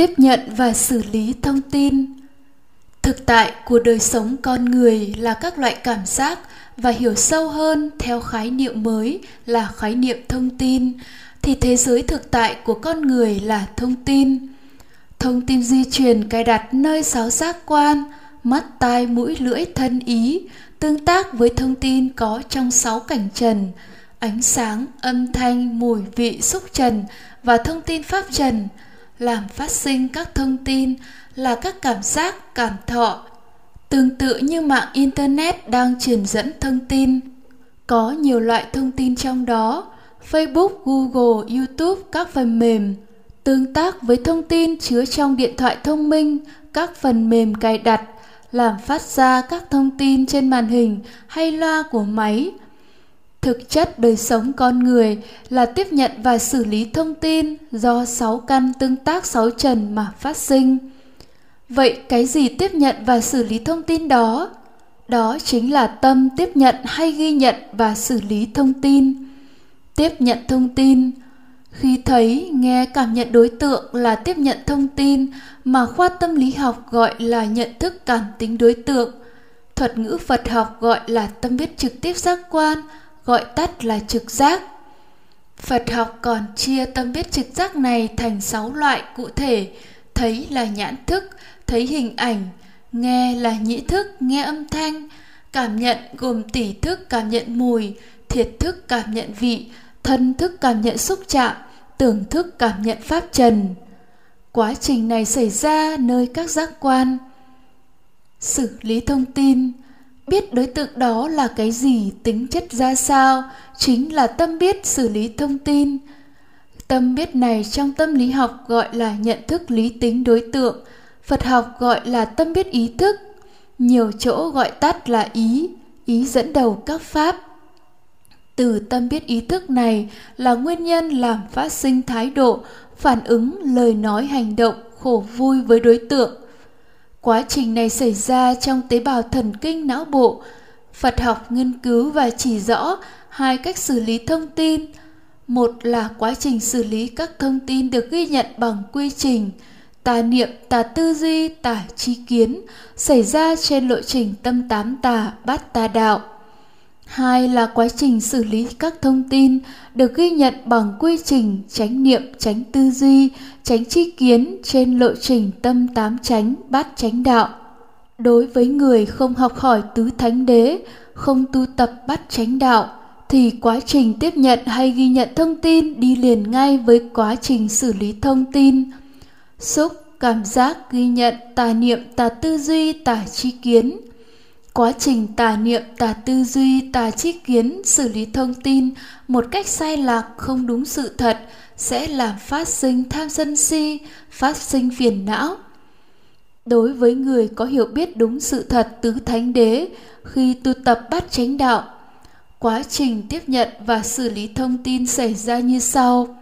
tiếp nhận và xử lý thông tin. Thực tại của đời sống con người là các loại cảm giác và hiểu sâu hơn theo khái niệm mới là khái niệm thông tin, thì thế giới thực tại của con người là thông tin. Thông tin di truyền cài đặt nơi sáu giác quan, mắt, tai, mũi, lưỡi, thân ý, tương tác với thông tin có trong sáu cảnh trần, ánh sáng, âm thanh, mùi vị, xúc trần và thông tin pháp trần làm phát sinh các thông tin là các cảm giác, cảm thọ, tương tự như mạng internet đang truyền dẫn thông tin. Có nhiều loại thông tin trong đó, facebook, google, youtube, các phần mềm tương tác với thông tin chứa trong điện thoại thông minh, các phần mềm cài đặt, làm phát ra các thông tin trên màn hình hay loa của máy thực chất đời sống con người là tiếp nhận và xử lý thông tin do sáu căn tương tác sáu trần mà phát sinh. Vậy cái gì tiếp nhận và xử lý thông tin đó? Đó chính là tâm tiếp nhận hay ghi nhận và xử lý thông tin. Tiếp nhận thông tin, khi thấy, nghe, cảm nhận đối tượng là tiếp nhận thông tin mà khoa tâm lý học gọi là nhận thức cảm tính đối tượng. Thuật ngữ phật học gọi là tâm biết trực tiếp giác quan gọi tắt là trực giác. Phật học còn chia tâm biết trực giác này thành sáu loại cụ thể, thấy là nhãn thức, thấy hình ảnh, nghe là nhĩ thức, nghe âm thanh, cảm nhận gồm tỷ thức cảm nhận mùi, thiệt thức cảm nhận vị, thân thức cảm nhận xúc chạm, tưởng thức cảm nhận pháp trần. Quá trình này xảy ra nơi các giác quan. Xử lý thông tin biết đối tượng đó là cái gì, tính chất ra sao, chính là tâm biết xử lý thông tin. Tâm biết này trong tâm lý học gọi là nhận thức lý tính đối tượng, phật học gọi là tâm biết ý thức, nhiều chỗ gọi tắt là ý ý dẫn đầu các pháp. Từ tâm biết ý thức này là nguyên nhân làm phát sinh thái độ, phản ứng, lời nói hành động, khổ vui với đối tượng quá trình này xảy ra trong tế bào thần kinh não bộ. Phật học nghiên cứu và chỉ rõ hai cách xử lý thông tin. Một là quá trình xử lý các thông tin được ghi nhận bằng quy trình, tà niệm, tà tư duy, tà chi kiến, xảy ra trên lộ trình tâm tám tà bát tà đạo hai là quá trình xử lý các thông tin được ghi nhận bằng quy trình tránh niệm tránh tư duy tránh tri kiến trên lộ trình tâm tám tránh bát tránh đạo. Đối với người không học hỏi tứ thánh đế, không tu tập bát tránh đạo, thì quá trình tiếp nhận hay ghi nhận thông tin đi liền ngay với quá trình xử lý thông tin. Xúc, cảm giác, ghi nhận, tà niệm, tà tư duy, tà tri kiến quá trình tà niệm, tà tư duy, tà tri kiến, xử lý thông tin một cách sai lạc không đúng sự thật sẽ làm phát sinh tham sân si, phát sinh phiền não. Đối với người có hiểu biết đúng sự thật tứ thánh đế khi tu tập bát chánh đạo, quá trình tiếp nhận và xử lý thông tin xảy ra như sau.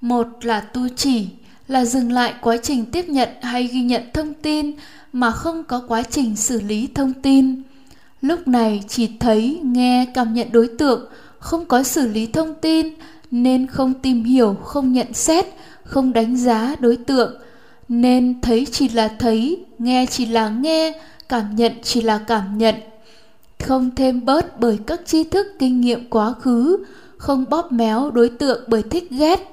Một là tu chỉ là dừng lại quá trình tiếp nhận hay ghi nhận thông tin mà không có quá trình xử lý thông tin. Lúc này chỉ thấy nghe, cảm nhận đối tượng, không có xử lý thông tin, nên không tìm hiểu, không nhận xét, không đánh giá đối tượng. Nên thấy chỉ là thấy, nghe chỉ là nghe, cảm nhận chỉ là cảm nhận. Không thêm bớt bởi các tri thức kinh nghiệm quá khứ, không bóp méo đối tượng bởi thích ghét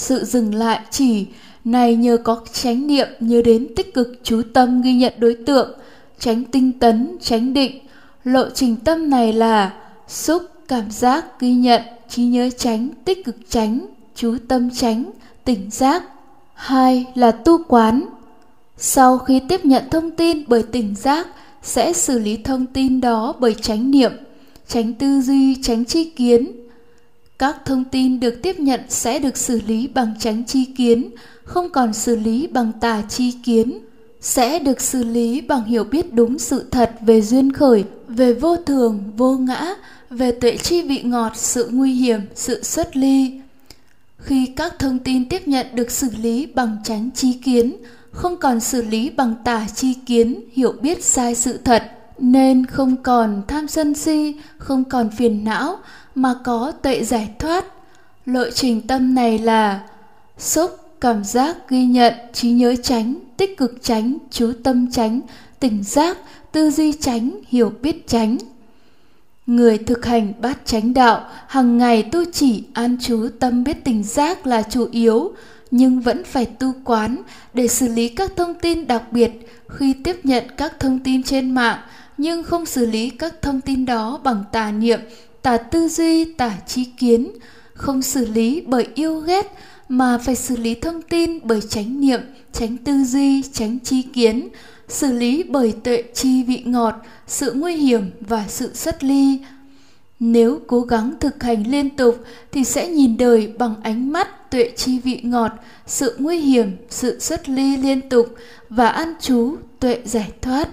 sự dừng lại chỉ, này nhờ có chánh niệm nhớ đến tích cực chú tâm ghi nhận đối tượng, tránh tinh tấn, tránh định. Lộ trình tâm này là xúc, cảm giác, ghi nhận, trí nhớ tránh, tích cực tránh, chú tâm tránh, tỉnh giác. Hai là tu quán. Sau khi tiếp nhận thông tin bởi tỉnh giác, sẽ xử lý thông tin đó bởi chánh niệm, tránh tư duy, tránh tri kiến các thông tin được tiếp nhận sẽ được xử lý bằng tránh chi kiến, không còn xử lý bằng tà chi kiến, sẽ được xử lý bằng hiểu biết đúng sự thật về duyên khởi, về vô thường, vô ngã, về tuệ chi vị ngọt, sự nguy hiểm, sự xuất ly. Khi các thông tin tiếp nhận được xử lý bằng tránh chi kiến, không còn xử lý bằng tà chi kiến, hiểu biết sai sự thật, nên không còn tham sân si, không còn phiền não mà có tuệ giải thoát. Lộ trình tâm này là xúc cảm giác ghi nhận trí nhớ tránh, tích cực tránh, chú tâm tránh, tỉnh giác, tư duy tránh, hiểu biết tránh. Người thực hành bát chánh đạo, hàng ngày tu chỉ, an chú tâm biết tỉnh giác là chủ yếu, nhưng vẫn phải tu quán để xử lý các thông tin đặc biệt, khi tiếp nhận các thông tin trên mạng, nhưng không xử lý các thông tin đó bằng tà niệm tả tư duy tả trí kiến, không xử lý bởi yêu ghét, mà phải xử lý thông tin bởi chánh niệm tránh tư duy tránh trí kiến, xử lý bởi tuệ chi vị ngọt, sự nguy hiểm và sự xuất ly. Nếu cố gắng thực hành liên tục thì sẽ nhìn đời bằng ánh mắt tuệ chi vị ngọt, sự nguy hiểm, sự xuất ly liên tục và an trú, tuệ giải thoát.